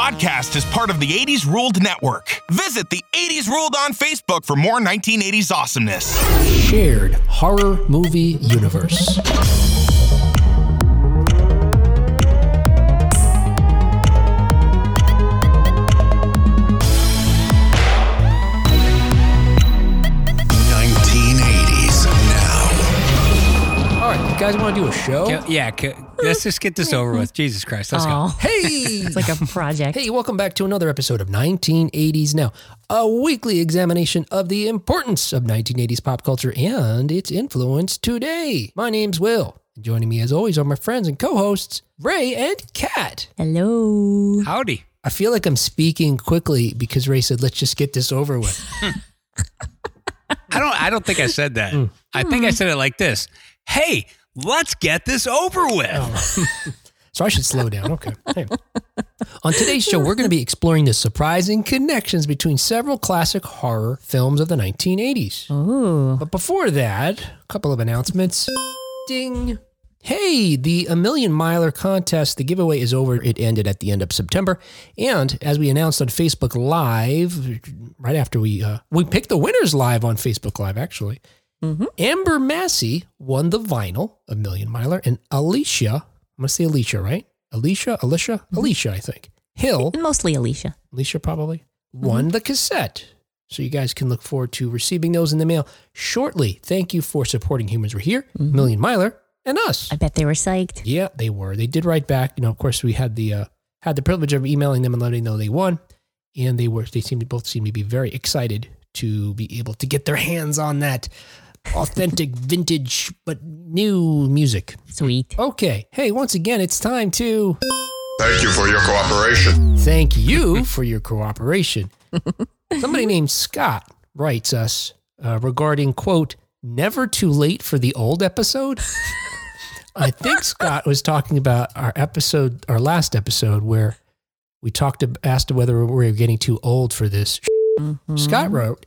podcast is part of the 80s Ruled Network. Visit the 80s Ruled on Facebook for more 1980s awesomeness. Shared horror movie universe. Guys want to do a show? Yeah, let's just get this over with. Jesus Christ, let's go. Hey, It's like a project. Hey, welcome back to another episode of 1980s Now, a weekly examination of the importance of 1980s pop culture and its influence today. My name's Will. Joining me as always are my friends and co-hosts, Ray and Kat. Hello. Howdy. I feel like I'm speaking quickly because Ray said, let's just get this over with. I don't. I don't think I said that. Hmm. I think I said it like this. Hey, let's get this over with. Oh. So I should slow down. Okay. Hey. On today's show, we're going to be exploring the surprising connections between several classic horror films of the 1980s. Ooh. But before that, a couple of announcements. Ding. Hey, the A Million Miler contest, the giveaway is over. It ended at the end of September. And as we announced on Facebook Live, right after we uh, we picked the winners live on Facebook Live, actually. Mm-hmm. Amber Massey won the vinyl, A Million Miler, and Alicia, I'm going to say Alicia, right? Alicia, Alicia, mm-hmm. Alicia, I think. Hill, Mostly Alicia. Alicia probably, mm-hmm. won the cassette. So you guys can look forward to receiving those in the mail shortly. Thank you for supporting Humans Were Here, Million Miler, and us. I bet they were psyched. Yeah, they were. They did write back. You know, of course, we had the uh, had the privilege of emailing them and letting them know they won, and they were. They seemed to both seem to be very excited to be able to get their hands on that authentic, vintage but new music. Sweet. Okay. Hey, once again, it's time to Thank you for your cooperation. thank you for your cooperation. Somebody named Scott writes us uh, regarding quote never too late for the old episode. I think Scott was talking about our episode, our last episode, where we talked, ab- asked whether we were getting too old for this. Scott wrote,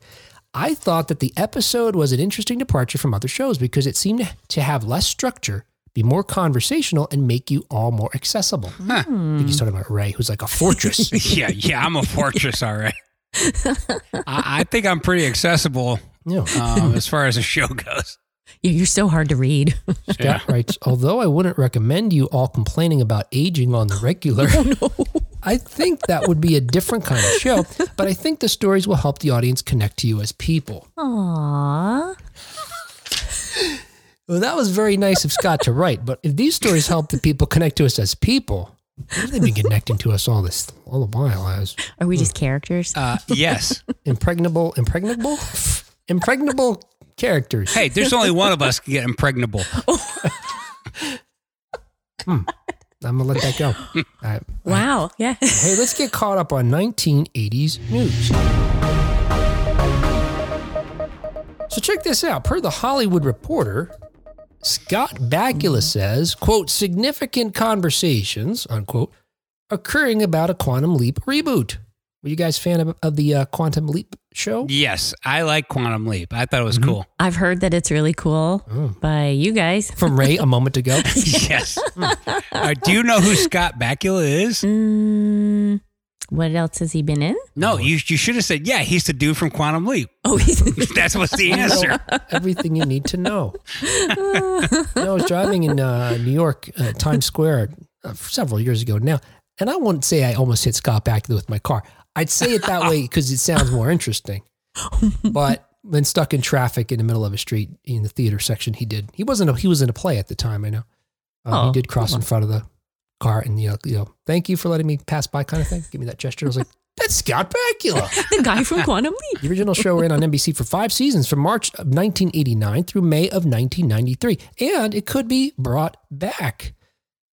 I thought that the episode was an interesting departure from other shows because it seemed to have less structure, be more conversational, and make you all more accessible. I think he's talking about Ray, who's like a fortress. yeah, yeah. I'm a fortress, all right. I, I think I'm pretty accessible yeah. um, as far as the show goes. Yeah, you're so hard to read. Scott writes, although I wouldn't recommend you all complaining about aging on the regular, I think that would be a different kind of show, but I think the stories will help the audience connect to you as people. Aww. Well, that was very nice of Scott to write, but if these stories help the people connect to us as people, what have they been connecting to us all this all the while as Are we just characters? Uh, yes. impregnable, impregnable, impregnable characters? Hey, there's only one of us can get impregnable. I'm gonna let that go. Right. wow. Yeah. Hey, let's get caught up on 1980s news. So check this out. Per the Hollywood Reporter, Scott Bakula says, quote, significant conversations, unquote, occurring about a Quantum Leap reboot. Were you guys fan of, of the uh, Quantum Leap show? Yes, I like Quantum Leap. I thought it was cool. I've heard that it's really cool by you guys. From Ray a moment ago. yes. Uh, do you know who Scott Bakula is? Mm, what else has he been in? No, you, you should have said, yeah, he's the dude from Quantum Leap. Oh, he's That's what's the answer. Everything you need to know. You know, I was driving in uh, New York, uh, Times Square, uh, several years ago now, and I wouldn't say I almost hit Scott Bakula with my car. I'd say it that way because it sounds more interesting. But when stuck in traffic in the middle of a street in the theater section, he did. He wasn't. A, he was in a play at the time. I know. Uh, he Oh, did cross in front of the car and you know, you know, thank you for letting me pass by, kind of thing. Give me that gesture. I was like, that's Scott Bakula. the guy from Quantum Leap. The original show ran on NBC for five seasons from March of 1989 through May of 1993, and it could be brought back.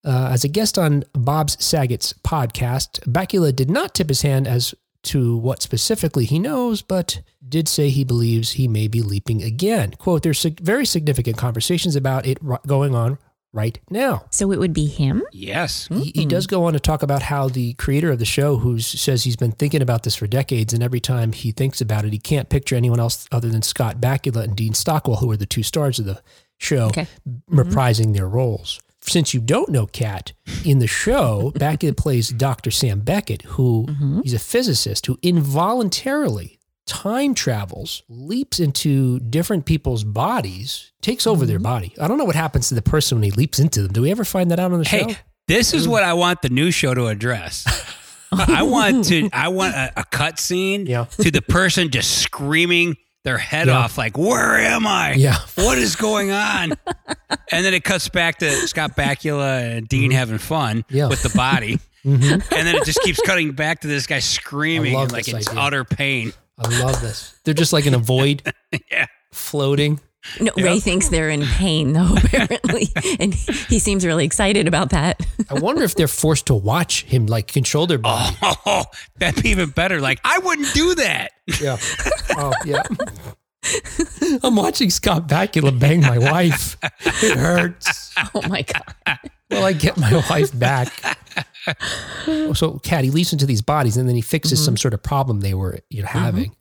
Uh, as a guest on Bob Saget's podcast, Bakula did not tip his hand as to what specifically he knows, but did say he believes he may be leaping again. Quote, there's very significant conversations about it going on right now. So it would be him? Yes. He, he does go on to talk about how the creator of the show, who says he's been thinking about this for decades, and every time he thinks about it, he can't picture anyone else other than Scott Bakula and Dean Stockwell, who are the two stars of the show, Okay. reprising their roles. Since you don't know Kat, in the show, Bakula plays Dr. Sam Beckett, who mm-hmm. he's a physicist who involuntarily time travels, leaps into different people's bodies, takes over their mm-hmm. body. I don't know what happens to the person when he leaps into them. Do we ever find that out on the show? Hey, this is mm. what I want the new show to address. I want to. I want a, a cut scene Yeah. to the person just screaming their head Yeah. off, like, "Where am I? Yeah. What is going on?" and then it cuts back to Scott Bakula and Dean having fun Mm-hmm. Yeah. with the body, and then it just keeps cutting back to this guy screaming like it's idea. utter pain. I love this. They're just like in a void, Yeah. floating. No, Ray thinks they're in pain though, apparently, and he seems really excited about that. I wonder if they're forced to watch him like control their body. Oh, that'd be even better. Like I wouldn't do that. Yeah. Oh, yeah. I'm watching Scott Bakula bang my wife. It hurts. Oh my god! Well, I get my wife back. So, Kat, he leaps into these bodies and then he fixes mm-hmm. some sort of problem they were you know, mm-hmm. having.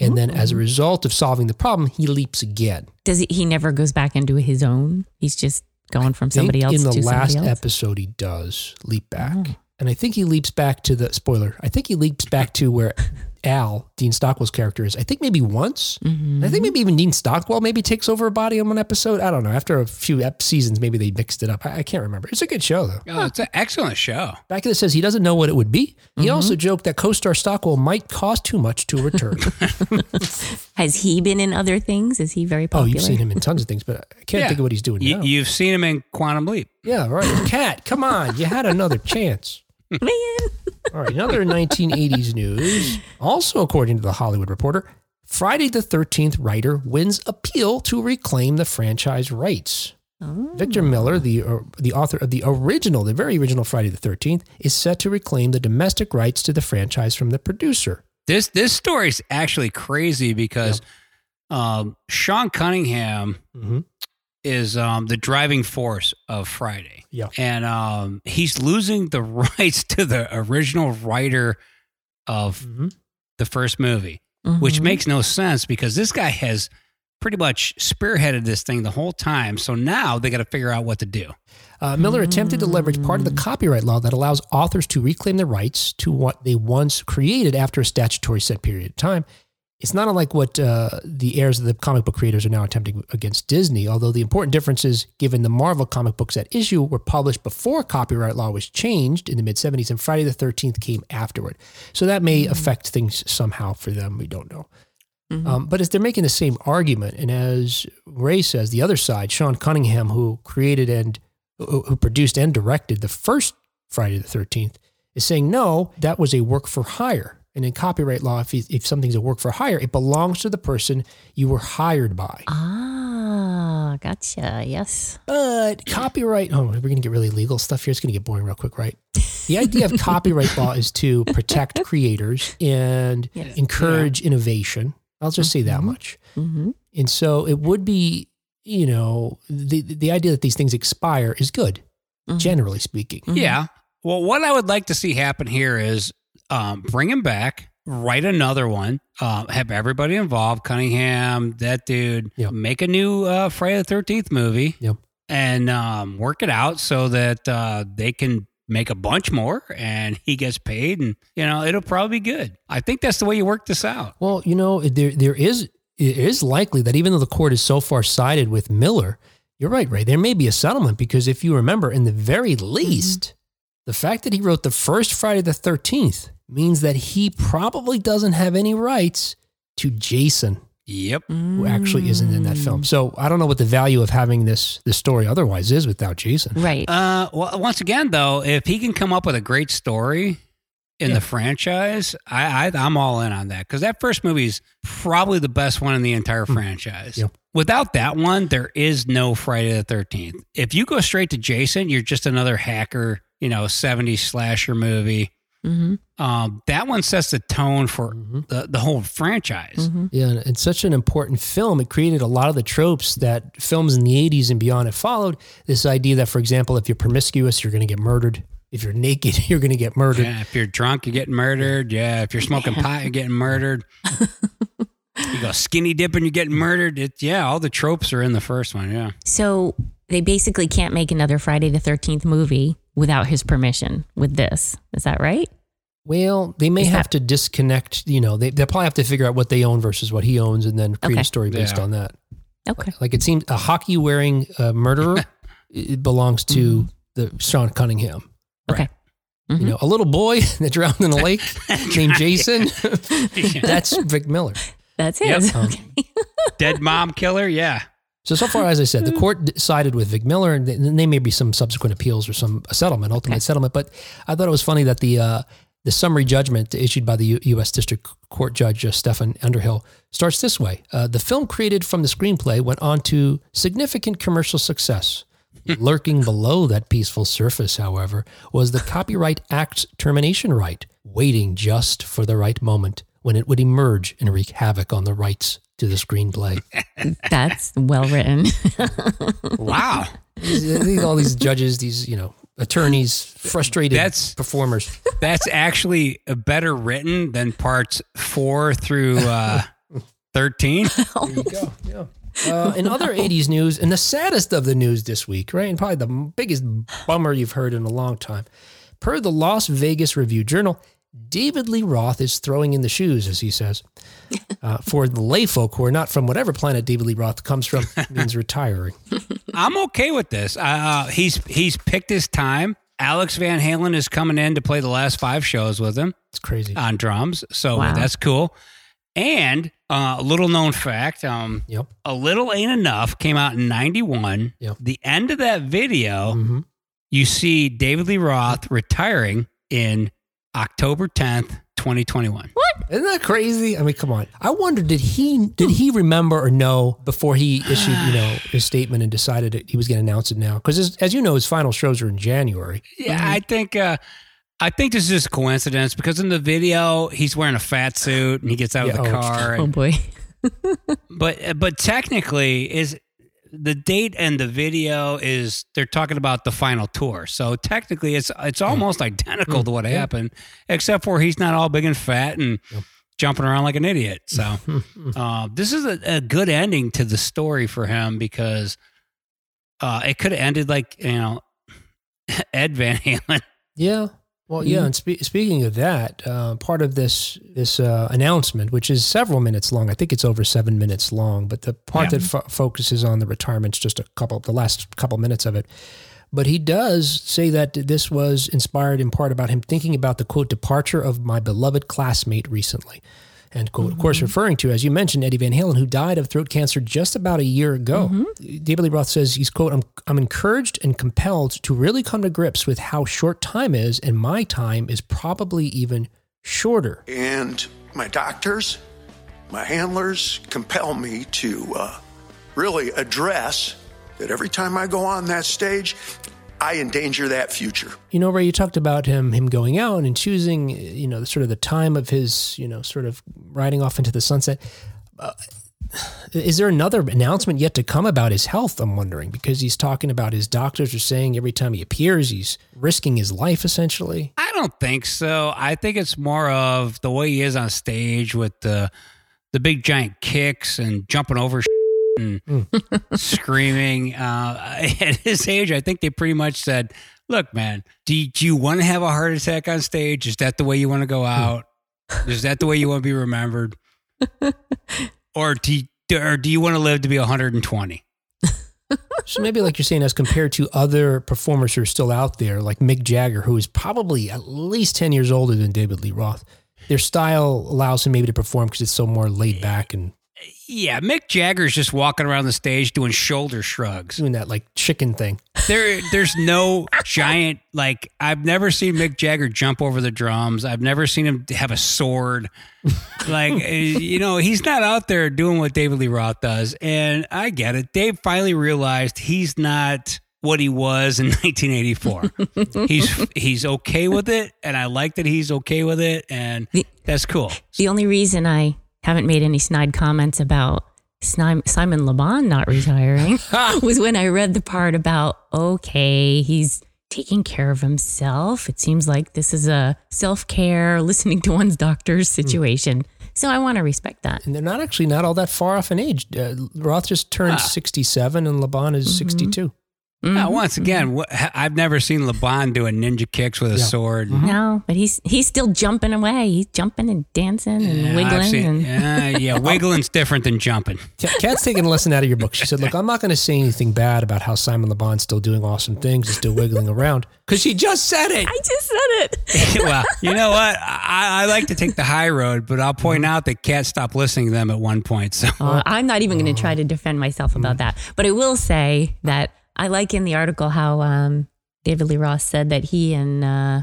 And then, as a mm-hmm. result of solving the problem, he leaps again. Does he? He never goes back into his own. He's just going from somebody else in the last episode, he does leap back. Mm. And I think he leaps back to the spoiler. I think he leaps back to where Al, Dean Stockwell's character, is. I think maybe once. Mm-hmm. I think maybe even Dean Stockwell maybe takes over a body on one episode. I don't know. After a few ep- seasons, maybe they mixed it up. I, I can't remember. It's a good show, though. Oh, it's an excellent show. Bakula says he doesn't know what it would be. He Mm-hmm. also joked that co-star Stockwell might cost too much to return. Has he been in other things? Is he very popular? Oh, you've seen him in tons of things, but I can't Yeah. think of what he's doing You, now. You've seen him in Quantum Leap. yeah, right. Kat, come on. You had another chance. Man. All right, another 1980s news. Also, according to the Hollywood Reporter, Friday the 13th writer wins appeal to reclaim the franchise rights. Victor Miller, the uh, the author of the original, the very original Friday the 13th, is set to reclaim the domestic rights to the franchise from the producer. This this story's actually crazy because um, Sean Cunningham Mhm. Is um, the driving force of Friday. Yeah. And um, he's losing the rights to the original writer of Mhm. the first movie, which Mhm. makes no sense because this guy has pretty much spearheaded this thing the whole time. So now they got to figure out what to do. Uh, Miller attempted to leverage part of the copyright law that allows authors to reclaim their rights to what they once created after a statutory set period of time. It's not unlike what uh, the heirs of the comic book creators are now attempting against Disney, although the important difference is given the Marvel comic books at issue were published before copyright law was changed in the mid 70s and Friday the 13th came afterward. So that may affect things somehow for them. We don't know. Um, but as they're making the same argument, and as Ray says, the other side, Sean Cunningham, who created and who who produced and directed the first Friday the Thirteenth, is saying no, that was a work for hire. And in copyright law, if, if something's a work for hire, it belongs to the person you were hired by. Ah, gotcha. Yes. But copyright, oh, we're going to get really legal stuff here. It's going to get boring real quick, right? The idea of copyright law is to protect creators and Yes. encourage innovation. I'll just say that much. hmm And so it would be, you know, the the idea that these things expire is good, Mhm. generally speaking. Yeah. Well, what I would like to see happen here is um, bring him back, write another one, uh, have everybody involved, Cunningham, that dude, Yep. make a new uh, Friday the Thirteenth movie, Yep. and um, work it out so that uh, they can make a bunch more, and he gets paid, and you know it'll probably be good. I think that's the way you work this out. Well, you know, there there is it is likely that even though the court is so far sided with Miller, you're right, Ray. There may be a settlement because if you remember, in the very least, the fact that he wrote the first Friday the Thirteenth means that he probably doesn't have any rights to Jason, Yep. who actually isn't in that film. So I don't know what the value of having this this story otherwise is without Jason. Right. Uh, well, once again, though, if he can come up with a great story in Yeah. the franchise, I, I I'm all in on that because that first movie is probably the best one in the entire franchise. Hmm. Yep. Without that one, there is no Friday the Thirteenth. If you go straight to Jason, you're just another hacker, you know, 70s slasher movie. Hmm Um, that one sets the tone for Mhm. the, the whole franchise. hmm Yeah, and it's such an important film. It created a lot of the tropes that films in the 80s and beyond have followed. This idea that, for example, if you're promiscuous, you're going to get murdered. If you're naked, you're going to get murdered. Yeah, if you're drunk, you're getting murdered. Yeah, if you're smoking pot, you're getting murdered. you go skinny dipping, you're getting murdered. It, yeah, all the tropes are in the first one. Yeah. So they basically can't make another Friday the 13th movie without his permission with this. Is that right? Well, they may Is have that- to disconnect. You know, they they'll probably have to figure out what they own versus what he owns, and then create Okay. a story based Yeah. on that. Okay. Like it seems a hockey wearing uh, murderer it belongs to the Sean Cunningham. Okay. You Mhm. know, a little boy that drowned in a lake named Jason. That's Vic Miller. That's Yep. Um, Okay. Dead mom killer. Yeah. So so far, as I said, the court sided with Vic Miller, and there may be some subsequent appeals or some settlement, ultimate Okay. settlement. But I thought it was funny that the uh, the summary judgment issued by the U- U.S. District Court Judge uh, Stefan Underhill starts this way: uh, The film created from the screenplay went on to significant commercial success. Lurking below that peaceful surface, however, was the Copyright Act's termination right, waiting just for the right moment when it would emerge and wreak havoc on the rights to the screenplay. That's well written. Wow. These- these- all these judges, these you know attorneys, frustrated That's- performers. That's actually uh, better written than parts four through uh, 13. There you go. Yeah. Uh, in other 80s news, and the saddest of the news this week, right? And probably the biggest bummer you've heard in a long time. Per the Las Vegas Review Journal, David Lee Roth is throwing in the shoes, as he says. Uh, for the lay folk who are not from whatever planet David Lee Roth comes from, means retiring. I'm okay with this. Uh, he's he's picked his time. Alex Van Halen is coming in to play the last five shows with him It's crazy. on drums, so Wow. that's cool. And uh, a little known fact: um, Yep. "A Little Ain't Enough" came out in '91. Yep. The end of that video, Mhm. you see David Lee Roth retiring in October 10th, 2021. Isn't that crazy? I mean, come on. I wonder did he did he remember or know before he issued you know his statement and decided that he was going to announce it now? Because as, as you know, his final shows are in January. Yeah, I think uh, I think this is just a coincidence because in the video he's wearing a fat suit and he gets out Yeah, of the oh, car. oh and- boy. but but technically is the date and the video is they're talking about the final tour. So technically it's it's almost identical to what Yeah. happened, except for he's not all big and fat and Yep. jumping around like an idiot. So uh, this is a, a good ending to the story for him because uh, it could have ended like you know Ed Van Halen. Yeah. Well, yeah. And spe- speaking of that, uh, part of this this uh, announcement, which is several minutes long, I think it's over seven minutes long, but the part Yeah. that fo- focuses on the retirement's just a couple, the last couple minutes of it. But he does say that this was inspired in part about him thinking about the quote departure of my beloved classmate recently. And quote, of course, referring to, as you mentioned, Eddie Van Halen, who died of throat cancer just about a year ago. David Lee Roth says he's quote, I'm, I'm encouraged and compelled to really come to grips with how short time is, and my time is probably even shorter. And my doctors, my handlers compel me to uh, really address that every time I go on that stage, I endanger that future. You know, Ray, you talked about him him going out and choosing, you know, sort of the time of his, you know, sort of riding off into the sunset. Uh, is there another announcement yet to come about his health? I'm wondering because he's talking about his doctors are saying every time he appears, he's risking his life essentially. I don't think so. I think it's more of the way he is on stage with the the big giant kicks and jumping over and screaming. Uh, at his age, I think they pretty much said, "Look, man, do you, do you want to have a heart attack on stage? Is that the way you want to go out? Is that the way you want to be remembered, or do you, or do you want to live to be 120?" So maybe, like you're saying, as compared to other performers who are still out there, like Mick Jagger, who is probably at least 10 years older than David Lee Roth, their style allows him maybe to perform because it's so more laid back and Yeah, Mick Jagger's just walking around the stage doing shoulder shrugs. doing that like chicken thing. there there's no giant like I've never seen Mick Jagger jump over the drums. I've never seen him have a sword. like you know, he's not out there doing what David Lee Roth does. And I get it. Dave finally realized he's not what he was in 1984. he's he's okay with it and I like that he's okay with it and The- that's cool. The only reason I haven't made any snide comments about Simon LeBon not retiring was when I read the part about, okay, he's taking care of himself. It seems like this is a self care, listening to one's doctor's hmm. situation. So I want to respect that. And they're not actually not all that far off in age. Uh, Roth just turned ah. 67 and LeBon is mm-hmm. 62. Now, once again, wh- I've never seen LeBon doing ninja kicks with a Yeah. sword. No, but he's he's still jumping away. He's jumping and dancing and Yeah, wiggling. seen- and, uh, yeah, wiggling's different than jumping. Kat- Kat's taking a lesson out of your book. She said, "Look, I'm not going to say anything bad about how Simon LeBon's still doing awesome things and still wiggling around because she just said it." I just said it. well, you know what? I, I like to take the high road, but I'll point out that Kat stopped listening to them at one point. So Uh, I'm not even going to try to defend myself about that. But I will say that I like in the article how um, David Lee Roth said that he and uh,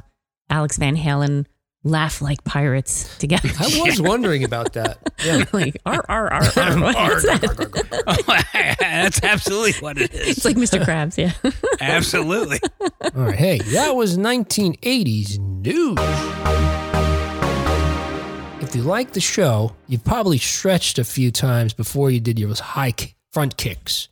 Alex Van Halen laugh like pirates together. I was wondering about that. Yeah. like, ar, ar, ar, ar. What's that? that's absolutely what it is. It's like Mr. Krabs, yeah. Absolutely. All right. Hey, that was 1980s news. If you like the show, you've probably stretched a few times before you did your high ki- front kicks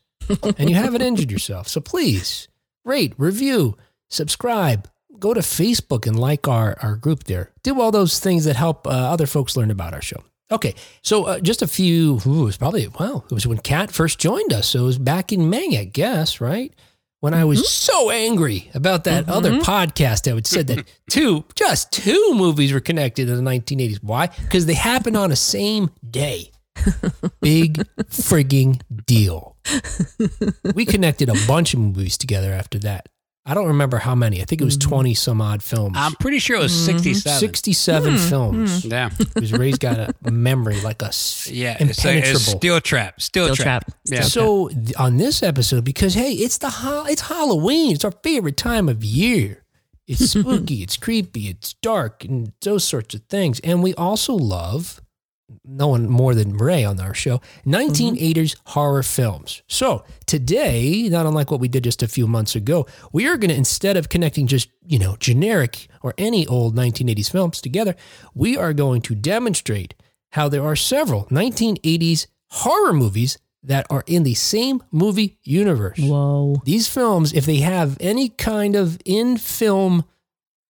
and you haven't injured yourself. So please rate, review, subscribe, go to Facebook and like our, our group there. Do all those things that help uh, other folks learn about our show. Okay, so uh, just a few, ooh, it was probably, well, it was when Kat first joined us. So it was back in May, I guess, right? When I was so angry about that other podcast that would said that two, just two movies were connected in the 1980s. Why? Because they happened on the same day. Big frigging deal. We connected a bunch of movies together after that. I don't remember how many. I think it was mm. 20 some odd films. I'm pretty sure it was mm-hmm. 67. 67 mm. films. Mm. Yeah. Because Ray's got a memory like a s- Yeah. It's, like, impenetrable. it's steel trap. Steel, Steel trap. trap. Yeah. So th- on this episode, because hey, it's the ha- it's Halloween. It's our favorite time of year. It's spooky. it's creepy. It's dark, and those sorts of things. And we also love no one more than Ray on our show mm-hmm. 1980s horror films. So today, not unlike what we did just a few months ago, we are going to instead of connecting just you know generic or any old 1980s films together, we are going to demonstrate how there are several 1980s horror movies that are in the same movie universe. Whoa. These films, if they have any kind of in film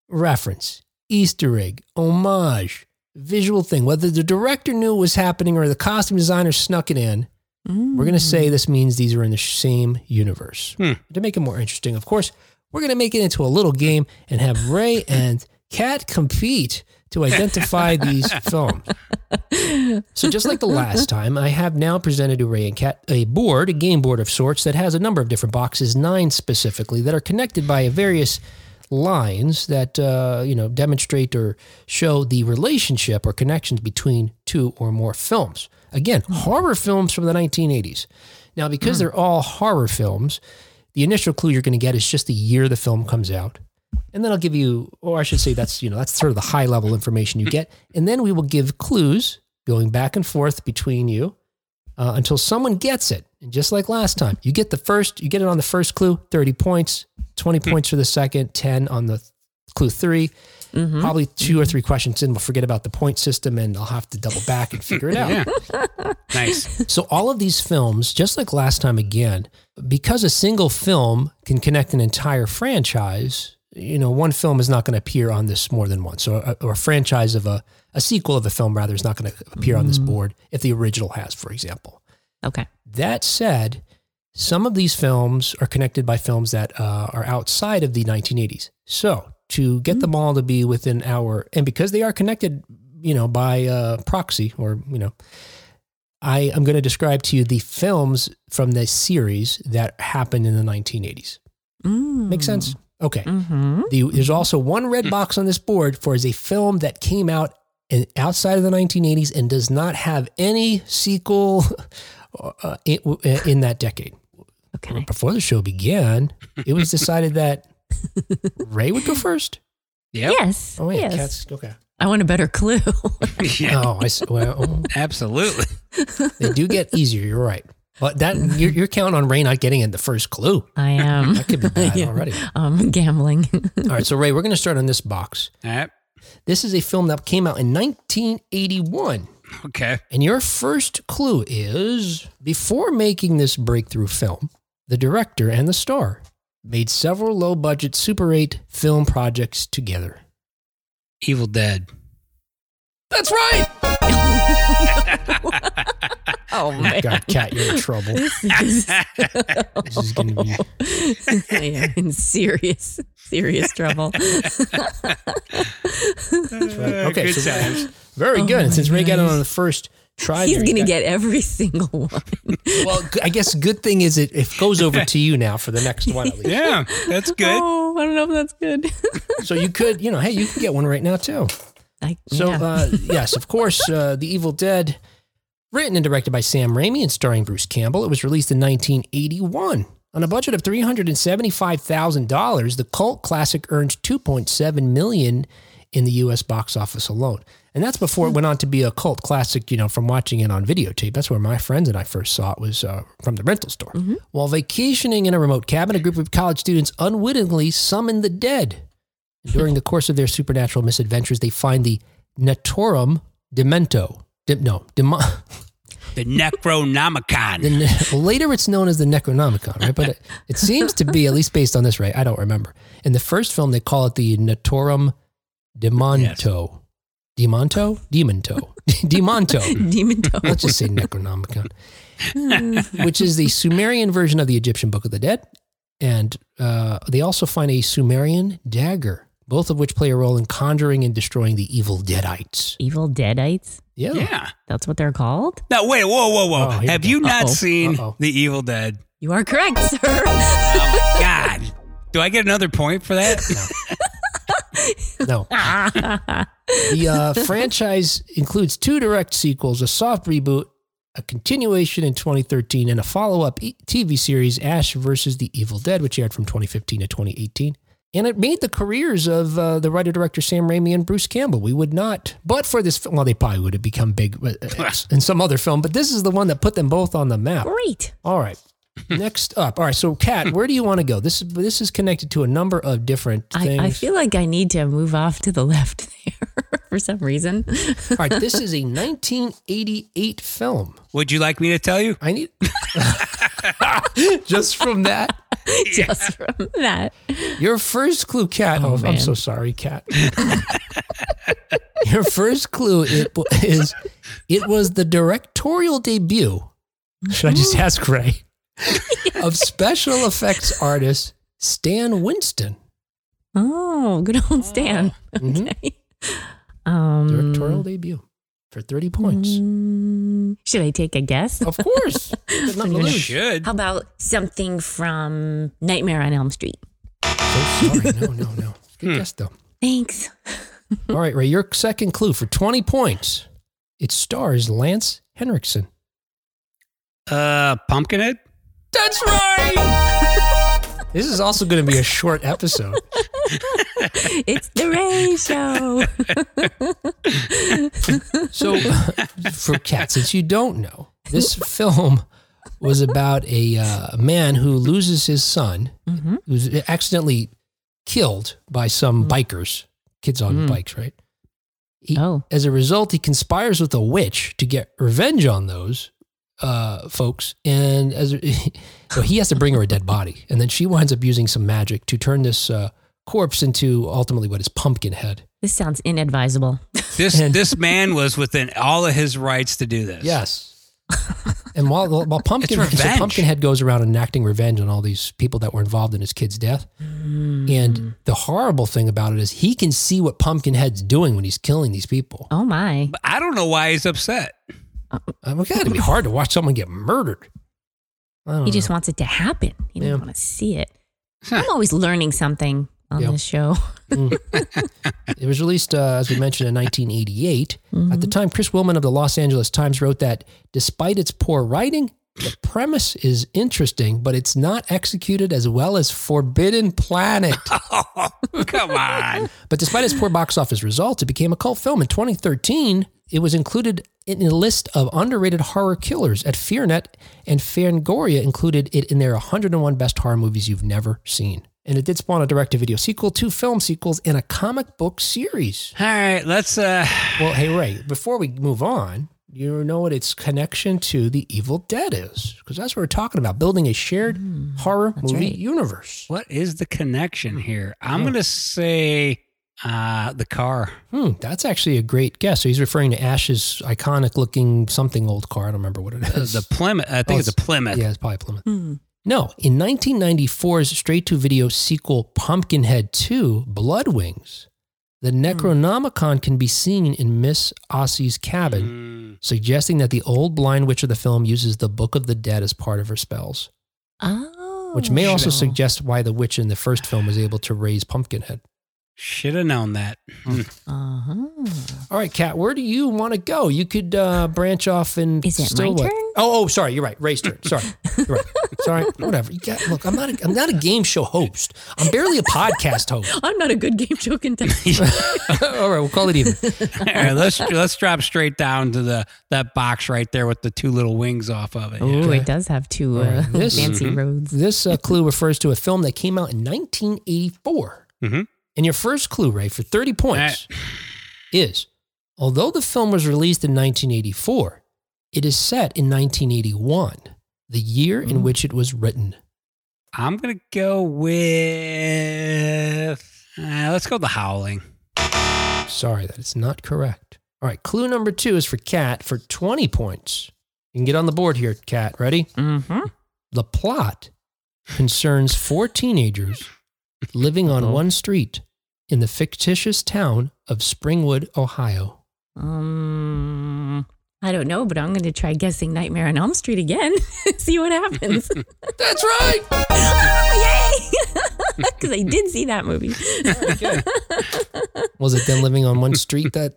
reference, Easter egg, homage, visual thing, whether the director knew it was happening or the costume designer snuck it in, we're going to say this means these are in the same universe. Hmm. To make it more interesting, of course, we're going to make it into a little game and have Ray and Kat compete to identify these films. So just like the last time, I have now presented to Ray and Kat a board, a game board of sorts that has a number of different boxes, nine specifically, that are connected by various lines that uh, you know demonstrate or show the relationship or connections between two or more films. Again, horror films from the 1980s. Now, because they're all horror films, the initial clue you're going to get is just the year the film comes out. And then I'll give you, or I should say that's, you know, that's sort of the high level information you get. And then we will give clues going back and forth between you uh, until someone gets it. And just like last time, you get the first, you get it on the first clue, 30 points, 20 points for the second, 10 on the clue 3 Probably two or three questions in, we'll forget about the point system and I'll have to double back and figure it out. Yeah. nice. So all of these films, just like last time again, because a single film can connect an entire franchise, you know, one film is not going to appear on this more than once. So a, or a franchise of a, a sequel of a film rather is not going to appear on this board if the original has, for example. Okay. That said, some of these films are connected by films that uh, are outside of the 1980s. So to get them all to be within our, and because they are connected, you know, by uh, proxy or, you know, I am going to describe to you the films from this series that happened in the 1980s. Mm. Make sense? Okay. Mm-hmm. The, there's also one red box on this board for is a film that came out in, outside of the 1980s and does not have any sequel uh, in, in that decade. Okay. Before the show began, it was decided that Ray would go first. Yep. Yes. Oh wait, yes. cats. Okay. I want a better clue. Yeah. Oh, I. Well, oh, Absolutely. they do get easier. You're right. But that you're, you're counting on Ray not getting in the first clue. I am. That could be bad Yeah. already. um, gambling. All right, so Ray, we're going to start on this box. All right. This is a film that came out in 1981. Okay. And your first clue is before making this breakthrough film, the director and the star made several low budget Super 8 film projects together. Evil Dead. That's right. Oh man, God, Kat, you're in trouble. this is This is going to be. I am in serious, serious trouble. Okay, Good so times. very Oh good. And since Ray got it on the first try, He's gonna got- get every single one. Well, I guess good thing is it, it goes over to you now for the next one at least. Yeah, that's good. Oh, I don't know if that's good. So you could, you know, hey, you can get one right now too. I, So yeah. uh, yes, of course, uh, The Evil Dead, written and directed by Sam Raimi and starring Bruce Campbell. It was released in 1981. On a budget of $375,000, the cult classic earned 2.7 million in the US box office alone. And that's before it went on to be a cult classic, you know, from watching it on videotape. That's where my friends and I first saw it was uh, from the rental store. While vacationing in a remote cabin, a group of college students unwittingly summon the dead. During the course of their supernatural misadventures, they find the Naturom Demento. De- no, Demo- The Necronomicon. the ne- later it's known as the Necronomicon, right? But it, it seems to be, at least based on this, right? I don't remember. In the first film, they call it the Naturom Demonto. Demonto? Demonto. Demonto. Demon toe. Let's just say Necronomicon, which is the Sumerian version of the Egyptian Book of the Dead. And uh, they also find a Sumerian dagger, both of which play a role in conjuring and destroying the evil Deadites. Evil Deadites. Yeah. yeah. That's what they're called. No, wait, whoa, whoa, whoa. Oh, here we Have go. you not Uh-oh. seen Uh-oh. The Evil Dead? You are correct, sir. Oh God. Do I get another point for that? No. The uh, franchise includes two direct sequels, a soft reboot, a continuation in 2013, and a follow up e- TV series, Ash versus the Evil Dead, which aired from 2015 to 2018. And it made the careers of uh, the writer director Sam Raimi and Bruce Campbell. We would not, but for this, well, they probably would have become big uh, in some other film, but this is the one that put them both on the map. Great. All right. Next up. All right. So, Kat, where do you want to go? This is this is connected to a number of different things. I, I feel like I need to move off to the left there for some reason. All right. This is a 1988 film. Would you like me to tell you? I need just from that. Just from that. Your first clue, Kat. Oh, I'm so sorry, Kat. Your first clue it, is it was the directorial debut. Should I just ask Ray? of special effects artist Stan Winston. Oh, good old Stan. Mhm. Okay. Um, Directorial debut for 30 points. mm, should I take a guess? Of course. Got You You lose. should. How about something from Nightmare on Elm Street? So sorry. No, no, no. Good guess, though. Thanks. All right, Ray, your second clue for 20 points. It stars Lance Henriksen. Uh, Pumpkinhead? That's right. this is also going to be a short episode. It's the Ray Show. So, for Kat, since you don't know, this film was about a uh, man who loses his son, Mhm. who's accidentally killed by some bikers, kids on Mm. bikes, right? He, Oh. As a result, he conspires with a witch to get revenge on those uh, folks, and as so he has to bring her a dead body, and then she winds up using some magic to turn this uh, corpse into ultimately what is Pumpkinhead. This sounds inadvisable. This And- this man was within all of his rights to do this. Yes. and while while Pumpkin It's so revenge. Pumpkinhead goes around enacting revenge on all these people that were involved in his kid's death. Mm. And the horrible thing about it is he can see what Pumpkinhead's doing when he's killing these people. Oh my. But I don't know why he's upset. Uh, I mean, it'd be hard to watch someone get murdered. I don't He just know. wants it to happen. He doesn't want to see it. Huh. I'm always learning something on Yeah. this show. It was released, uh, as we mentioned, in 1988. At the time, Chris Willman of the Los Angeles Times wrote that despite its poor writing, the premise is interesting, but it's not executed as well as Forbidden Planet. Oh, come on. But despite its poor box office results, it became a cult film. In 2013, it was included in a list of underrated horror killers at FearNet, and Fangoria included it in their 101 best horror movies you've never seen. And it did spawn a direct-to-video sequel, two film sequels, and a comic book series. All right, let's uh Well, hey Ray, before we move on, you know what its connection to the Evil Dead is? Because that's what we're talking about, building a shared horror movie right. universe. what is the connection here? I'm gonna say Uh, the car. Hmm, that's actually a great guess. So he's referring to Ash's iconic looking something old car. I don't remember what it Uh. The Plymouth. I think Oh, it's a Plymouth. yeah, it's probably Plymouth. Hmm. No, in 1994's straight to video sequel Pumpkinhead 2 Blood Wings, the Necronomicon can be seen in Miss Ossie's cabin, Mm. suggesting that the old blind witch of the film uses the Book of the Dead as part of her spells, Oh. which may also sure. suggest why the witch in the first film was able to raise Pumpkinhead. Should have known that. Uh-huh. All right, Kat, where do you want to go? You could uh, branch off and Is it still my what? turn? Oh, oh, sorry, you're right. Ray's turn. Sorry, you're right. Sorry, whatever. You got, look, I'm not. A, I'm not a game show host. I'm barely a podcast host. I'm not a good game show contestant. All right, we'll call it even. All right, let's let's drop straight down to the that box right there with the two little wings off of it. Oh, Okay. it does have two All uh. This- fancy roads. This uh, clue refers to a film that came out in 1984. Mhm. And your first clue, Ray, for 30 points is although the film was released in 1984, it is set in 1981, the year in Mm. which it was written. I'm gonna go with. Uh, let's go with the Howling. Sorry, that is not correct. All right, clue number two is for Kat for 20 points. You can get on the board here, Kat. Ready? Mm-hmm. The plot concerns four teenagers living on Uh-oh. one street in the fictitious town of Springwood, Ohio. Um, I don't know, but I'm going to try guessing Nightmare on Elm Street again. see what happens. That's right. oh, yay! Because I did see that movie. Was it them living on one street that?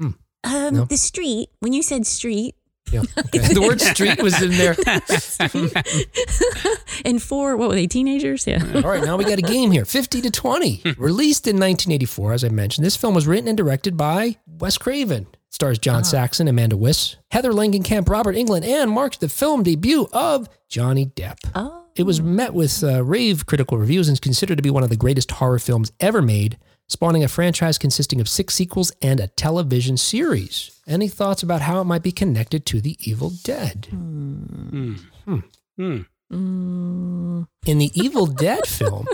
Um, No. The street. When you said street, Yeah. okay. The word street was in there. and four, what were they? Teenagers? Yeah. All right, now we got a game here 50 to 20. Released in 1984, as I mentioned, this film was written and directed by Wes Craven. It stars John Saxon, Amanda Wyss, Heather Langenkamp, Robert Englund, and marks the film debut of Johnny Depp. Oh. It was met with uh, rave critical reviews and is considered to be one of the greatest horror films ever made, spawning a franchise consisting of six sequels and a television series. Any thoughts about how it might be connected to The Evil Dead? Hmm. Hmm. Hmm. Mm, In the Evil Dead film,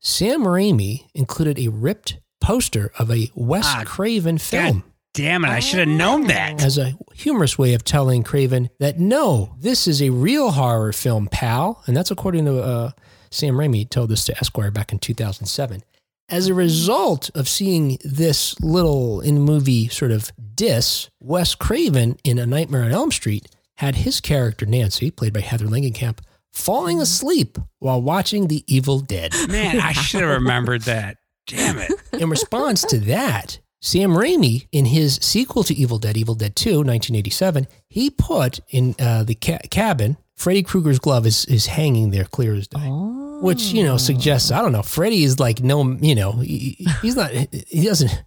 Sam Raimi included a ripped poster of a Wes Ah, Craven film Damn it! I should have known that. as a humorous way of telling Craven that no, this is a real horror film, pal. And that's according to uh, Sam Raimi told this to Esquire back in 2007. As a result of seeing this little in movie sort of diss, Wes Craven in A Nightmare on Elm Street had his character Nancy, played by Heather Langenkamp, falling asleep while watching The Evil Dead. Man, I should have remembered that. Damn it. In response to that, Sam Raimi, in his sequel to Evil Dead, Evil Dead 2, 1987, he put in uh, the ca- cabin, Freddy Krueger's glove is, is hanging there clear as day. oh. Which, you know, suggests, I don't know, Freddy is like, no, you know, he, he's not, he doesn't,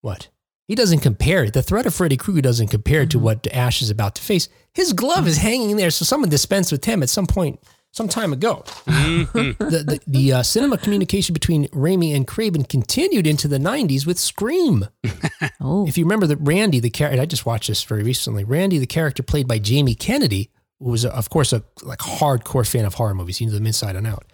what? He doesn't compare it. The threat of Freddy Krueger doesn't compare to what Ash is about to face. His glove is hanging there, so someone dispensed with him at some point, some time ago Mhm. the the, the uh, cinema communication between Raimi and Craven continued into the 90s with Scream. Oh. If you remember that Randy, the character, I just watched this very recently. Randy, the character played by Jamie Kennedy, who was, of course, a like hardcore fan of horror movies. He knew them inside and out.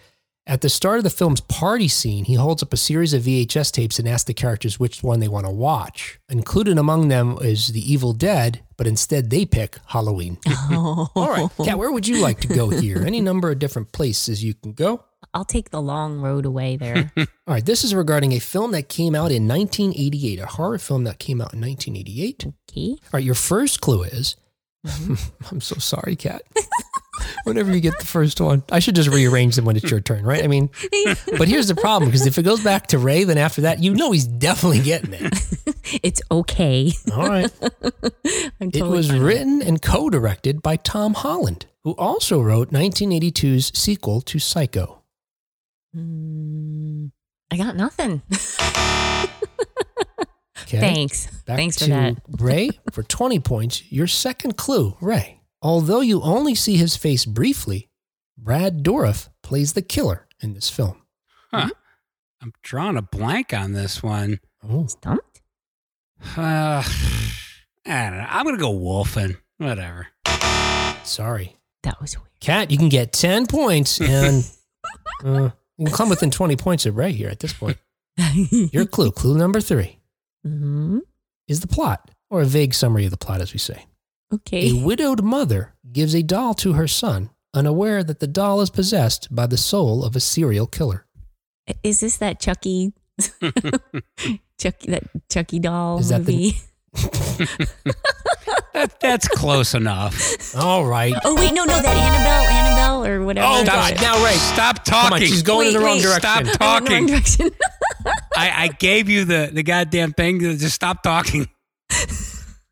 At the start of the film's party scene, he holds up a series of VHS tapes and asks the characters which one they want to watch. Included among them is The Evil Dead, but instead they pick Halloween. Oh. All right, Kat, where would you like to go here? Any number of different places you can go. I'll take the long road away there. All right, this is regarding a film that came out in 1988, a horror film that came out in 1988. All okay. right, your first clue is I'm so sorry, Kat. Whenever you get the first one, I should just rearrange them when it's your turn, right? I mean, but here's the problem because if it goes back to Ray, then after that, you know he's definitely getting it. It's okay. All right. I'm It was written and co directed by Tom Holland, who also wrote 1982's sequel to Psycho. Mm, I got nothing. Okay. Thanks. Back Thanks for to that. Ray for 20 points. Your second clue, Ray. Although you only see his face briefly, Brad Dourif plays the killer in this film. Huh. I'm drawing a blank on this one. Oh, Stumped? Uh, I don't know. I'm gonna go Wolfen. Whatever. sorry. That was weird. Kat, you can get 10 points and uh, you can come within 20 points of Ray here at this point. Your clue, clue number three, Mhm. is the plot, or a vague summary of the plot, as we say. Okay. A widowed mother gives a doll to her son, unaware that the doll is possessed by the soul of a serial killer. Is this that Chucky, Chucky, that Chucky doll Is that the- movie? That, that's close enough. All right. oh wait, no, no, that Annabelle, Annabelle, or whatever. Oh, it's God. called. Now, Ray. Stop Come on, talking. she's going in the wrong wait. direction. Stop in the talking. wrong direction. I, I gave you the, the goddamn thing. Just stop talking.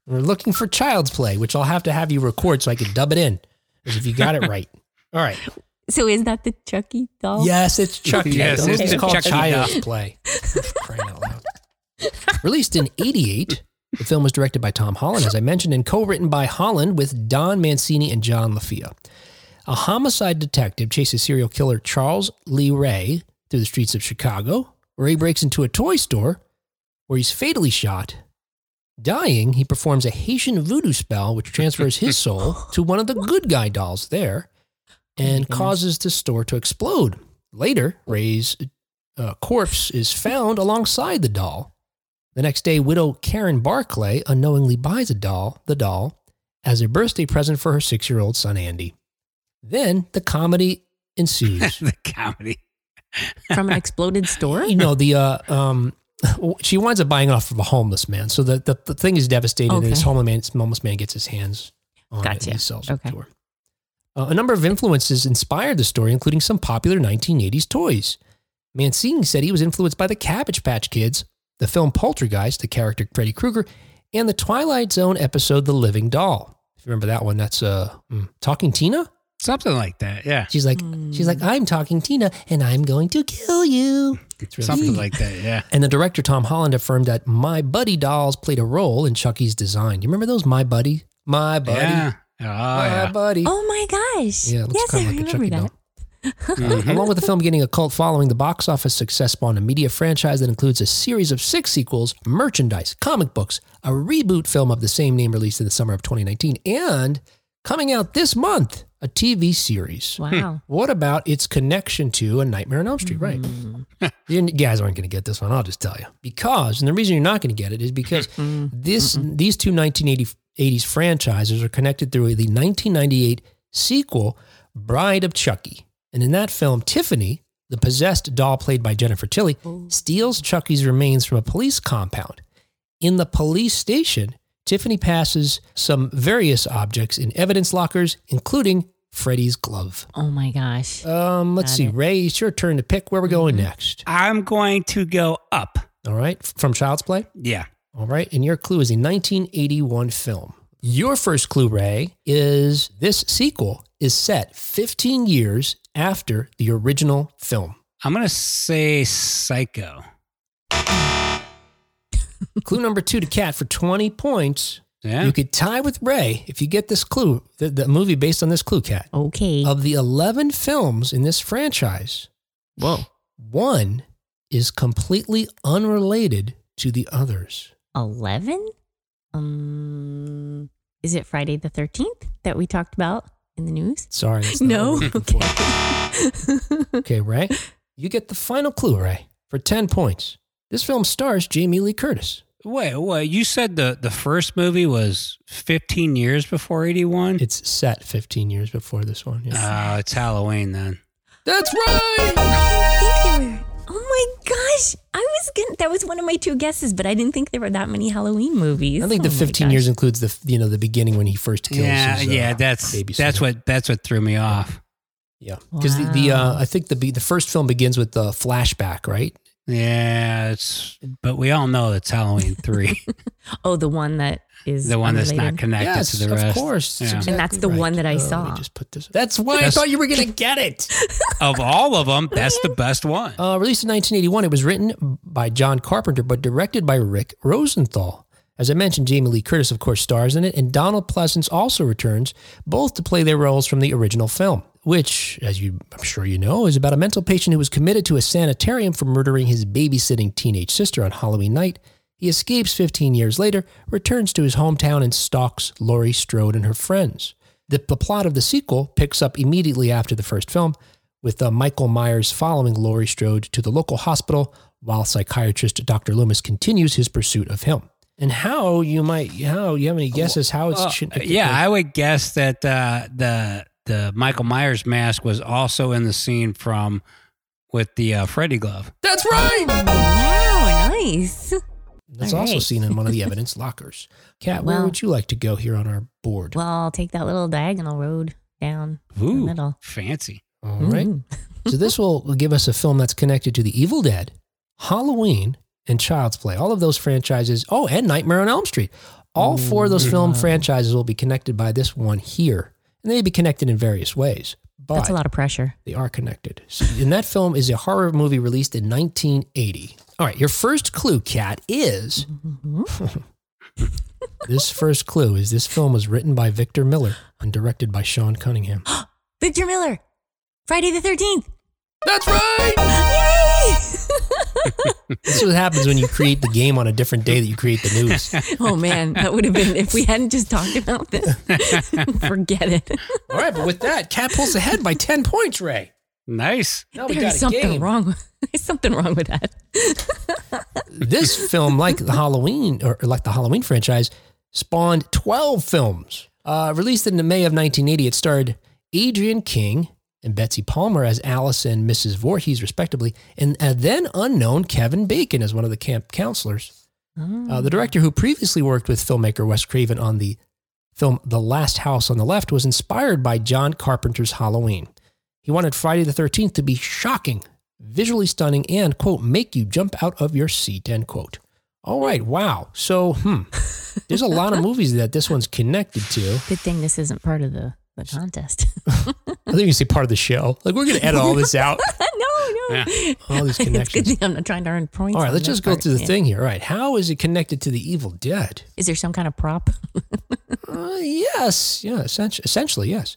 We're looking for Child's Play, which I'll have to have you record so I can dub it in, as if you got it right. All right. so is that the Chucky doll? Yes, it's Chucky. Yes, the it's called Chucky Child's. Play. Crying out loud. Released in 88, the film was directed by Tom Holland, as I mentioned, and co-written by Holland with Don Mancini and John LaFia. A homicide detective chases serial killer Charles Lee Ray through the streets of Chicago. Ray breaks into a toy store where he's fatally shot. Dying, he performs a Haitian voodoo spell which transfers his soul to one of the good guy dolls there and causes the store to explode. Later, Ray's uh, corpse is found alongside the doll. The next day, widow Karen Barclay unknowingly buys a doll, the doll, as a birthday present for her six-year-old son Andy. Then the comedy ensues. the comedy. From an exploded store? you know the uh, um, she winds up buying it off of a homeless man. So the the, the thing is devastated, and this homeless man, this homeless man gets his hands on it and he sells it to her. Uh, a number of influences inspired the story, including some popular 1980s toys. Mancini said he was influenced by the Cabbage Patch Kids, the film Poltergeist, the character Freddy Krueger, and the Twilight Zone episode The Living Doll. If you remember that one, that's uh, mm, Talking Tina. Something like that. Yeah. She's like, she's like, I'm talking Tina, and I'm going to kill you. It's really Something funny. like that. Yeah. And the director Tom Holland affirmed that My Buddy dolls played a role in Chucky's design. Do you remember those My Buddy? My Buddy. Yeah. Oh, My yeah. Buddy. Oh my gosh. Yeah, it looks yes, kind I of like a remember Chucky that. doll. Mhm. Along with the film getting a cult following, the box office success spawned a media franchise that includes a series of six sequels, merchandise, comic books, a reboot film of the same name released in the summer of 2019, and coming out this month, a TV series. Wow. What about its connection to A Nightmare on Elm Street? Right. you guys aren't going to get this one. I'll just tell you. Because, and the reason you're not going to get it is because this these two 1980s franchises are connected through the 1998 sequel, Bride of Chucky. And in that film, Tiffany, the possessed doll played by Jennifer Tilly, steals Chucky's remains from a police compound. In the police station, Tiffany passes some various objects in evidence lockers, including Freddy's glove. Oh my gosh. Um, let's Got see, it. Ray, it's your turn to pick where we're going next. I'm going to go up. All right, from Child's Play. Yeah. All right, and your clue is a 1981 film. Your first clue, Ray, is this sequel is set 15 years after the original film. I'm going to say Psycho. clue number two to Kat for 20 points. Yeah. You could tie with Ray if you get this clue, the, the movie based on this clue, Kat. Okay. Of the 11 films in this franchise, Whoa. one is completely unrelated to the others. 11? Um, is it Friday the 13th that we talked about in the news? Sorry. That's No. what we're looking for. Okay. Okay, Ray. You get the final clue, Ray, for 10 points. This film stars Jamie Lee Curtis. Wait, wait. You said the, the first movie was 15 years before 81? It's set 15 years before this one. Yeah. Oh, it's Halloween then. That's right. I didn't think there were. Oh my gosh. I was gonna, that was one of my two guesses, but I didn't think there were that many Halloween movies. I think the Oh my 15 years includes the you know the beginning when he first kills. Yeah, his, uh, yeah, that's babysitter. that's what that's what threw me off. Yeah, because the, the uh, I think the the first film begins with the flashback, right? Yeah, it's but we all know it's Halloween 3. Oh, the one that is the one that's not connected yes, to the rest. of course. Yeah. That's And that's exactly the one that I Uh, saw. let just put this. That's why I thought you were gonna get it. Of all of them, that's the best one. Uh, released in 1981, it was written by John Carpenter but directed by Rick Rosenthal. As I mentioned, Jamie Lee Curtis, of course, stars in it, and Donald Pleasence also returns, both to play their roles from the original film, which, as you, I'm sure you know, is about a mental patient who was committed to a sanitarium for murdering his babysitting teenage sister on Halloween night. He escapes 15 years later, returns to his hometown, and stalks Laurie Strode and her friends. The, the plot of the sequel picks up immediately after the first film, with uh, Michael Myers following Laurie Strode to the local hospital while psychiatrist Dr. Loomis continues his pursuit of him. And how you might how you have any guesses how it's Well, ch- yeah, I would guess that uh, the the Michael Myers mask was also in the scene from with the uh, Freddy glove. that's right. Wow, nice. That's All also right. seen in one of the evidence lockers. Kat, where would you like to go here on our board? Well, I'll take that little diagonal road down the Ooh, middle. fancy. All right. Ooh. so this will give us a film that's connected to The Evil Dead, Halloween, and Child's Play. All of those franchises. Oh, and Nightmare on Elm Street. All four of those film franchises will be connected by this one here, and they may be connected in various ways. But That's a lot of pressure. they are connected. So, and that film is a horror movie released in 1980. All right, your first clue, Kat, is mm-hmm. this first clue is this film was written by Victor Miller and directed by Sean Cunningham. Victor Miller, Friday the 13th. That's right. Yay! This is what happens when you create the game on a different day that you create the news. oh man, that would have been if we hadn't just talked about this. Forget it. All right, but with that, Kat pulls ahead by 10 points, Ray. Nice. Now we There's got a something game. wrong. There's something wrong with that. This film, like the Halloween or like the Halloween franchise, spawned 12 films. Uh, released in the May of 1980, it starred Adrian King and Betsy Palmer as Alice and Mrs. Voorhees, respectively, and a then unknown Kevin Bacon as one of the camp counselors. Uh, the director, who previously worked with filmmaker Wes Craven on the film The Last House on the Left, was inspired by John Carpenter's Halloween. He wanted Friday the 13th to be shocking, visually stunning, and, quote, make you jump out of your seat, end quote. All right, wow. So, hmm, there's a lot of movies that this one's connected to. Good thing this isn't part of the, the contest. I think you say part of the show. Like, we're going to edit all this out, no, no. Yeah. all these It's good connections. I'm not trying to earn points. All right, let's this just go part. through the Yeah. thing here. All right, how is it connected to the Evil Dead? Is there some kind of prop? Uh, yes, yeah, essentially, essentially, yes.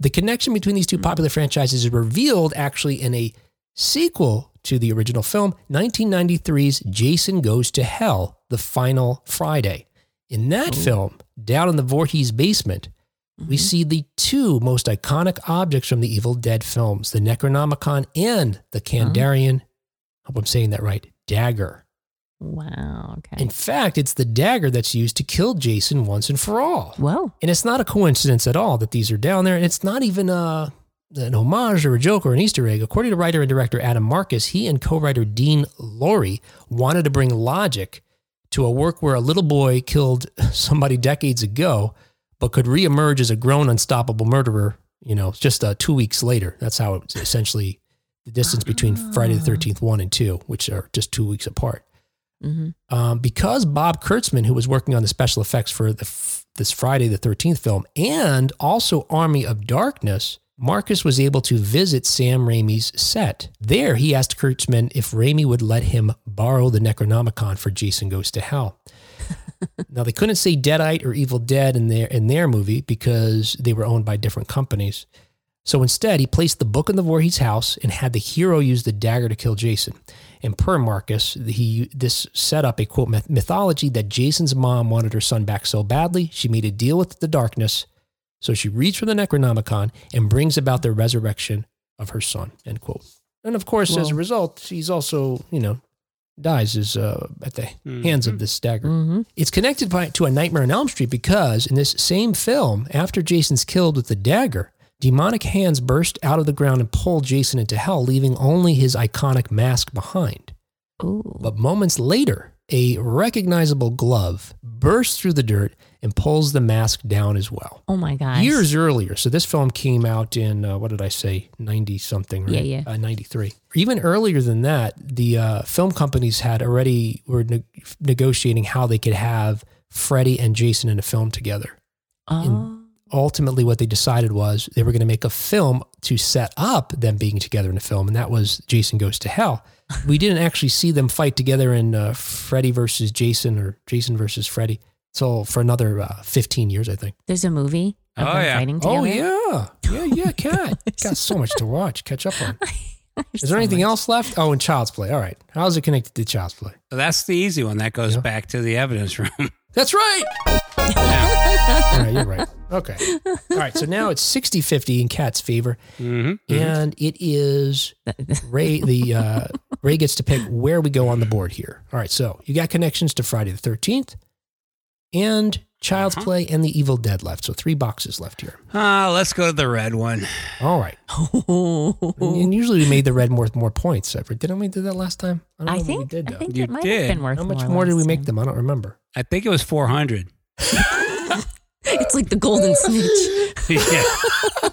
The connection between these two popular franchises is revealed actually in a sequel to the original film, 1993's Jason Goes to Hell, The Final Friday. In that film, down in the Voorhees basement, we mm-hmm. see the two most iconic objects from the Evil Dead films, the Necronomicon and the Kandarian, hope I'm saying that right, dagger. Wow. Okay. In fact, it's the dagger that's used to kill Jason once and for all. Whoa. And it's not a coincidence at all that these are down there. And it's not even a, an homage or a joke or an Easter egg. According to writer and director Adam Marcus, he and co writer Dean Lorey wanted to bring logic to a work where a little boy killed somebody decades ago, but could reemerge as a grown, unstoppable murderer, you know, just uh, two weeks later. That's how it's essentially the distance between Friday the 13th 1 and 2, which are just two weeks apart. hmm Um, because Bob Kurtzman, who was working on the special effects for the, f- this Friday the 13th film, and also Army of Darkness, Marcus was able to visit Sam Raimi's set. There, he asked Kurtzman if Raimi would let him borrow the Necronomicon for Jason Goes to Hell. now, they couldn't say Deadite or Evil Dead in their, in their movie because they were owned by different companies. So instead, he placed the book in the Voorhees house and had the hero use the dagger to kill Jason. And per Marcus, he this set up a quote myth- mythology that Jason's mom wanted her son back so badly, she made a deal with the darkness. So she reads from the Necronomicon and brings about the resurrection of her son. End quote. And of course, as a result, she's also you know dies as uh, at the hands of this dagger. hmm It's connected by, to a Nightmare on Elm Street because in this same film, after Jason's killed with the dagger, demonic hands burst out of the ground and pull Jason into hell, leaving only his iconic mask behind. Ooh. But moments later, a recognizable glove bursts through the dirt and pulls the mask down as well. Oh my gosh. Years earlier, so this film came out in uh, what did I say, ninety something, right? Yeah, yeah. uh, ninety three. Even earlier than that, the uh, film companies had already were ne- negotiating how they could have Freddy and Jason in a film together. Oh. Ultimately, what they decided was they were going to make a film to set up them being together in a film, and that was Jason Goes to Hell. We didn't actually see them fight together in uh, Freddy versus Jason or Jason versus Freddy. So for another uh, fifteen years, I think. There's a movie of Oh, them yeah. fighting Oh yeah, yeah, yeah, cat. Got so much to watch, catch up on. Is So there anything much. else left? Oh, and Child's Play. All right, how's it connected to Child's Play? So that's the easy one. That goes Yeah. back to the evidence room. That's right. yeah. All right, you're right. Okay. All right, so now it's 60-50 in Kat's favor, hmm and it is Ray, the uh, Ray gets to pick where we go on the board here. All right, so you got connections to Friday the 13th and Child's Uh-huh. Play and The Evil Dead left. So three boxes left here. Uh, let's go to the red one. All right. And usually we made the red worth more points. Ever didn't we do that last time? don't I what think we did. I though. think You it might did. have been worth How much more, more did we make time. them? I don't remember. I think it was 400. It's like the golden snitch, yeah.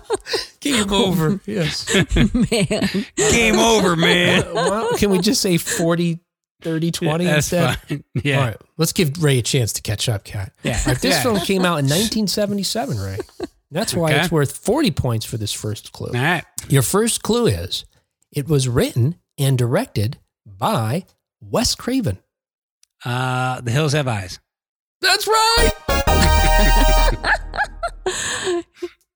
Game over. yes. man. Game over, man. well, can we just say 40, 30, 20 That's instead? fine. Yeah. All right. Let's give Ray a chance to catch up, Kat. Yeah. This yeah. film came out in 1977, Ray. That's why Okay. it's worth 40 points for this first clue. All right. Your first clue is it was written and directed by Wes Craven. Uh, the hills have eyes. That's right.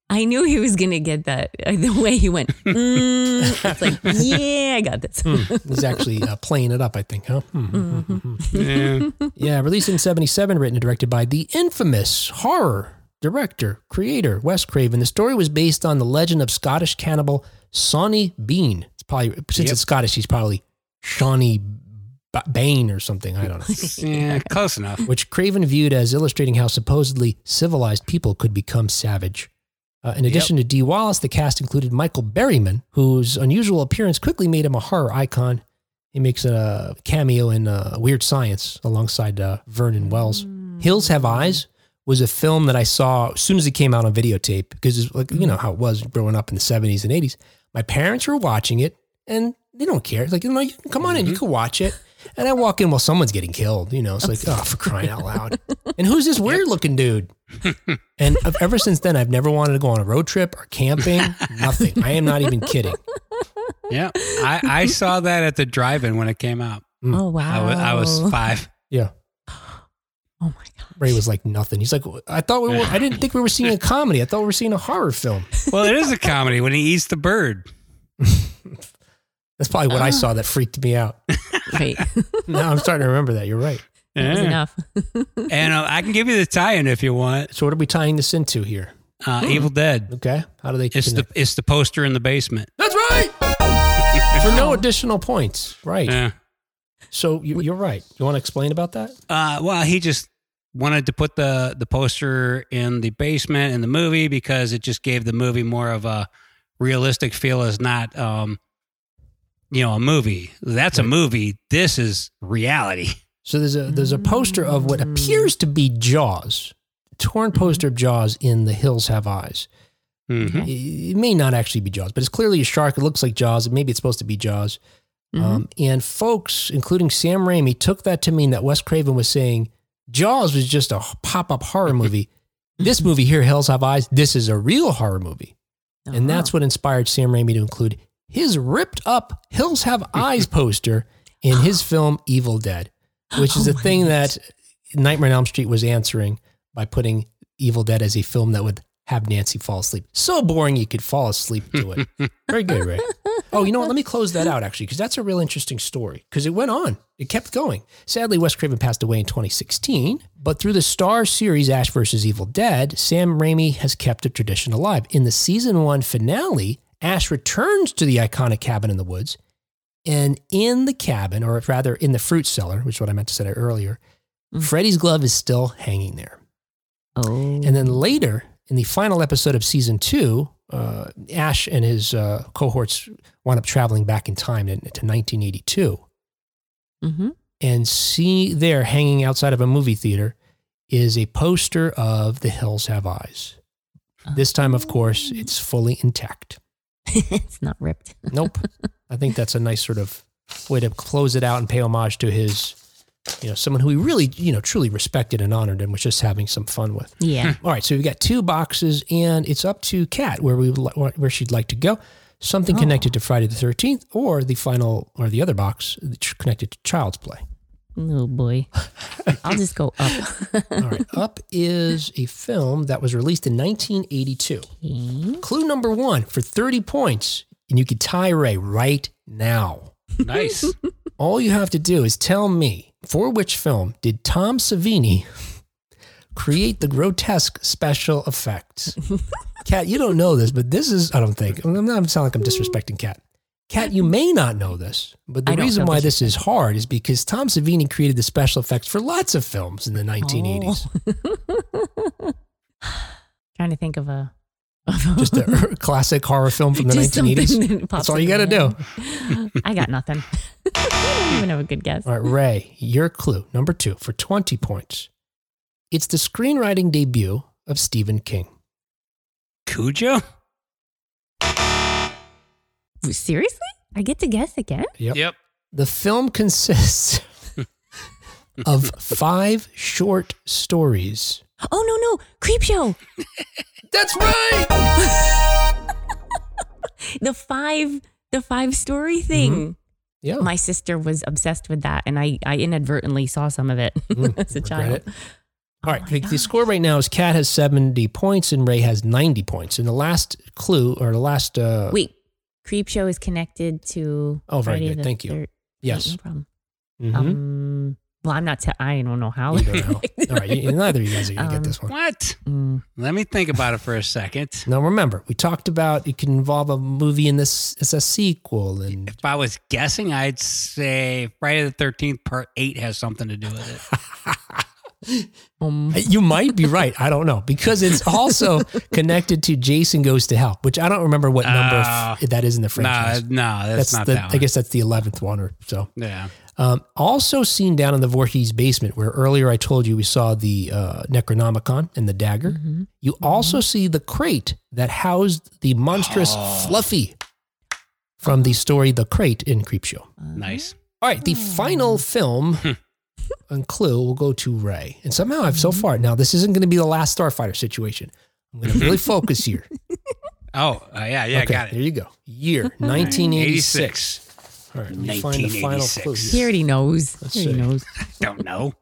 I knew he was gonna get that. Uh, The way he went, mm, it's like, yeah, I got this. He's actually uh, playing it up, I think, huh? Hmm. Yeah. Yeah, released in 77, written and directed by the infamous horror director, creator, Wes Craven. The story was based on the legend of Scottish cannibal Sawney Bean. It's probably, since Yep. it's Scottish, he's probably Shawnee B- Bane or something. I don't know. yeah, close enough. Which Craven viewed as illustrating how supposedly civilized people could become savage. Uh, in addition to Dee Wallace, the cast included Michael Berryman, whose unusual appearance quickly made him a horror icon. He makes a cameo in uh, Weird Science alongside uh, Vernon Wells. Hills Have Eyes was a film that I saw as soon as it came out on videotape because like you know how it was growing up in the 70s and 80s. My parents were watching it and they don't care. It's like, you know, you can come on in, you can watch it. And I walk in while someone's getting killed, you know. It's like, oh, for crying out loud. And who's this weird looking dude? And ever since then, I've never wanted to go on a road trip or camping. Nothing. I am not even kidding. Yeah. I, I saw that at the drive-in when it came out. Mm. Oh wow! I was, I was five. Yeah. Oh my god! Ray was like nothing. He's like, I thought we were, I didn't think we were seeing a comedy. I thought we were seeing a horror film. Well, it is a comedy when he eats the bird. That's probably what I ah. saw that freaked me out. Right, Now I'm starting to remember that. You're right. That was enough. And uh, I can give you the tie-in if you want. So what are we tying this into here? Uh, Evil Dead. Okay. How do they It's the it's the poster in the basement. That's right. For no additional points. Right. Yeah. So you, you're right. You want to explain about that? Uh, well, he just wanted to put the the poster in the basement in the movie because it just gave the movie more of a realistic feel as not um you know a movie that's a movie this is reality So there's a there's a poster of what appears to be Jaws, torn poster of Jaws in The Hills Have Eyes. Mhm. It it may not actually be Jaws, but it's clearly a shark. It looks like Jaws. Maybe it's supposed to be Jaws. Um, and folks, including Sam Raimi, took that to mean that Wes Craven was saying Jaws was just a pop up horror movie. this movie here, Hills Have Eyes, this is a real horror movie. And that's what inspired Sam Raimi to include his ripped up Hills Have Eyes poster in his film Evil Dead, which is Oh a thing that Nightmare on Elm Street was answering by putting Evil Dead as a film that would have Nancy fall asleep. So boring you could fall asleep to it. Very good, Ray. Oh, you know what? Let me close that out actually, because that's a real interesting story. Because it went on, it kept going. Sadly, Wes Craven passed away in 2016, but through the Starz series Ash vs. Evil Dead, Sam Raimi has kept a tradition alive. In the season one finale, Ash returns to the iconic cabin in the woods, and in the cabin, or rather in the fruit cellar, which is what I meant to say earlier, Mm. Freddy's glove is still hanging there. Oh, And then later, in the final episode of season two, uh, Ash and his uh, cohorts wound up traveling back in time to, to 1982. hmm And see there, hanging outside of a movie theater, is a poster of The Hills Have Eyes. This time, of course, it's fully intact. it's not ripped. Nope. I think that's a nice sort of way to close it out and pay homage to his, you know, someone who he really, you know, truly respected and honored and was just having some fun with. Yeah. Hmm. All right, so we've got two boxes, and it's up to Kat where we where she'd like to go. Something Oh. connected to Friday the Thirteenth, or the final, or the other box that's connected to Child's Play. oh boy. I'll just go up. All right, up is a film that was released in 1982. Okay. Clue number one for 30 points, and you could tie Ray right now. nice All you have to do is tell me for which film did Tom Savini create the grotesque special effects? Kat, you don't know this, but this is, I don't think, I'm not sounding like I'm disrespecting Kat. Kat, you may not know this, but the I reason why this. this is hard is because Tom Savini created the special effects for lots of films in the 1980s. Trying to think of a. Just a classic horror film from the Just 1980s. that That's all you got to do. I got nothing. I don't even have a good guess. All right, Ray, your clue, number two, for 20 points. It's the screenwriting debut of Stephen King. Cujo? Seriously? I get to guess again? Yep. Yep. The film consists of five short stories. Oh no no! Creepshow. That's right. The five the five story thing. Yeah. My sister was obsessed with that, and I I inadvertently saw some of it Mm, as a child. it. All right, Oh the, the score right now is Kat has 70 points and Ray has 90 points. And the last clue or the last uh Wait, Creepshow is connected to. Oh, very Friday good. Thank you. yes. no problem. Mhm. Um, well, I'm not. Te- I don't know how. You don't know. All right, you- neither of you guys are going to Um, get this one. What? Mm, Let me think about it for a second. Now remember, we talked about it can involve a movie in this it's a sequel and If I was guessing, I'd say Friday the 13th part 8 has something to do with it. um, You might be right. I don't know because it's also connected to Jason Goes to Hell, which I don't remember what number Oh. f- that is in the no, franchise. no, that's, not the. that one. I guess that's the eleventh one or so. Yeah. Um, also seen down in the Voorhees basement, where earlier I told you we saw the uh, Necronomicon and the dagger. mhm. You also see the crate that housed the monstrous Oh. Fluffy from the story The Crate in Creepshow. Nice. All right, the final film and clue will go to Ray. And somehow I've so far, now this isn't going to be the last Starfighter situation. I'm going to really focus here. Oh, uh, yeah, yeah, okay, got it. There you go. Year 1986. All right, let find the final clue. 1986. He already knows. Let's he already see. knows. Don't know.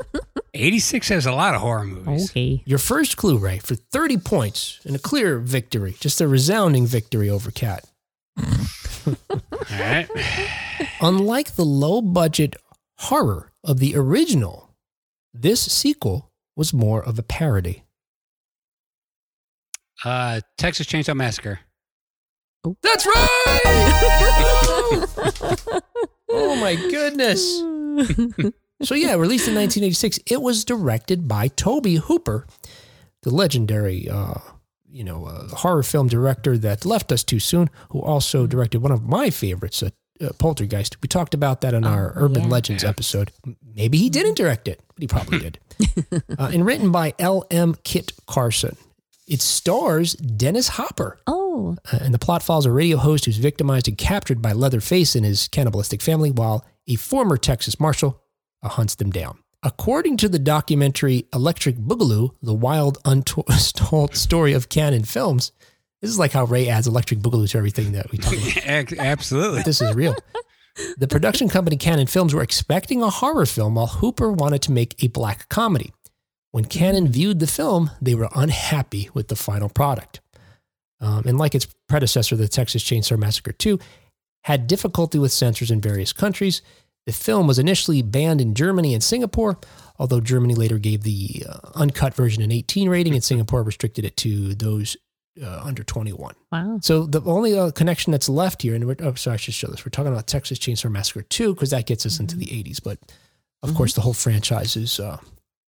86 has a lot of horror movies. Okay. Your first clue, Ray, for 30 points and a clear victory, just a resounding victory over Kat. All right. Unlike the low budget horror of the original, this sequel was more of a parody. Uh, Texas Chainsaw Massacre. That's right! oh my goodness. So, yeah, released in 1986, it was directed by Tobe Hooper, the legendary, uh, you know, uh, horror film director that left us too soon, who also directed one of my favorites, uh, uh, Poltergeist. We talked about that in our Oh, Urban yeah. Legends Yeah. episode. Maybe he didn't direct it, but he probably did. uh, and written by L.M. Kit Carson. It stars Dennis Hopper. Oh, Uh, and the plot follows a radio host who's victimized and captured by Leatherface and his cannibalistic family, while a former Texas marshal uh, hunts them down. According to the documentary Electric Boogaloo, the wild, untold story of Cannon films, this is like how Ray adds Electric Boogaloo to everything that we talk about. Ac- Absolutely. this is real. The production company Cannon Films were expecting a horror film while Hooper wanted to make a black comedy. When Cannon viewed the film, they were unhappy with the final product. Um, and like its predecessor, The Texas Chainsaw Massacre 2, had difficulty with censors in various countries. The film was initially banned in Germany and Singapore, although Germany later gave the uh, uncut version an 18 rating and Singapore restricted it to those uh, under 21. wow. So the only uh, connection that's left here, and we're, oh, sorry, I should show this. We're talking about Texas Chainsaw Massacre 2 because that gets us into the 80s. But of course, the whole franchise is uh,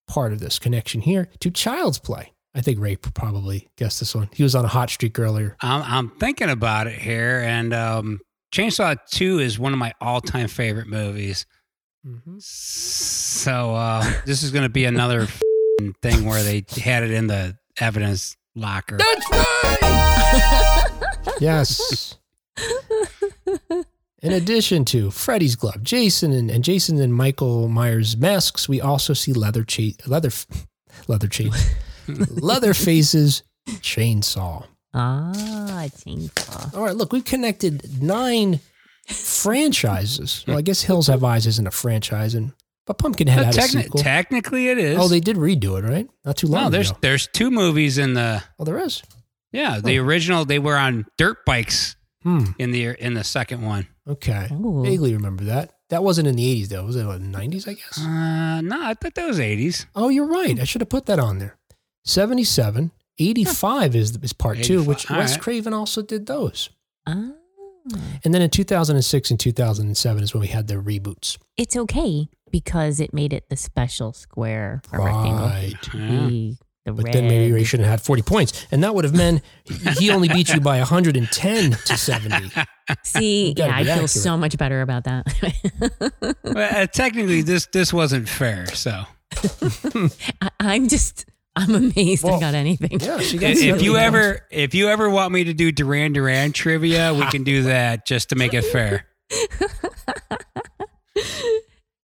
part of this connection here to Child's Play. I think Ray probably guessed this one. He was on a hot streak earlier. I'm, I'm thinking about it here, and um, Chainsaw 2 is one of my all time favorite movies. So uh, this is going to be another thing where they had it in the evidence locker. That's right. yes. In addition to Freddy's glove, Jason and, and Jason and Michael Myers masks, we also see leather cha- leather leather chain Leatherface's chainsaw. Ah, chainsaw. All right, look, we've connected nine franchises. Well, I guess Hills Have Eyes isn't a franchise, and but Pumpkinhead Uh, had a sequel. technically, it is. oh, they did redo it, right? Not too long no, there's ago. there's two movies in the Oh, there is. yeah the original. They were on dirt bikes Hmm. in the in the second one. Okay. Ooh. Vaguely remember that. That wasn't in the 80s, though. Was it what, 90s, I guess? Uh, no, I thought that was 80s. Oh, you're right. I should have put that on there. 77. 85 is, is part two, which all Wes right. Craven also did those. Ah. And then in 2006 and 2007 is when we had the reboots. It's okay because it made it the special square or rectangle. Right. The, the But red. then maybe Ray should have had 40 points. And that would have meant he only beat you by 110 to 70. See, yeah, I be feel so much better about that. Well, uh, technically, this this wasn't fair. So I, I'm just, I'm amazed Well, I got anything. Yeah, she got if you points. ever if you ever want me to do Duran Duran trivia, we can do that just to make it fair.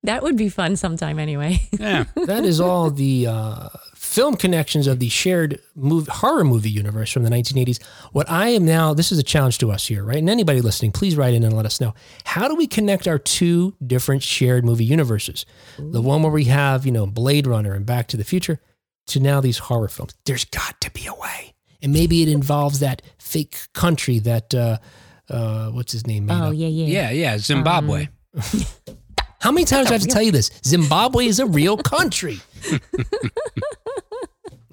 That would be fun sometime anyway. Yeah. That is all the uh, film connections of the shared mov horror movie universe from the 1980s. What I am now, this is a challenge to us here, right? And anybody listening, please write in and let us know. How do we connect our two different shared movie universes? The one where we have, you know, Blade Runner and Back to the Future to now these horror films. There's got to be a way. And maybe it involves that fake country that, uh, uh, what's his name? Oh, yeah, yeah. Yeah, yeah. Zimbabwe. How many times do I have to tell you this? Zimbabwe is a real country.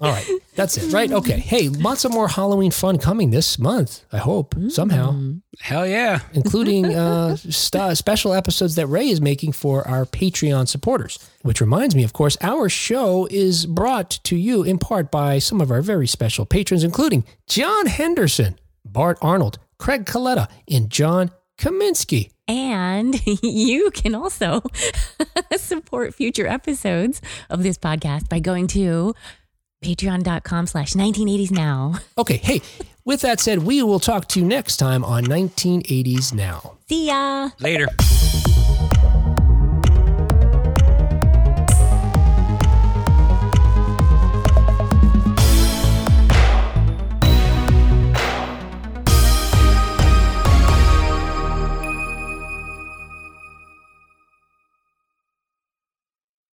All right, that's it, right? Okay. Hey, lots of more Halloween fun coming this month. I hope somehow, Hell yeah. including uh, st- special episodes that Ray is making for our Patreon supporters. Which reminds me, of course, our show is brought to you in part by some of our very special patrons, including John Henderson, Bart Arnold, Craig Coletta, and John Kaminsky. And you can also support future episodes of this podcast by going to patreon.com slash 1980s now. Okay, hey, with that said, we will talk to you next time on 1980s Now. See ya. Later.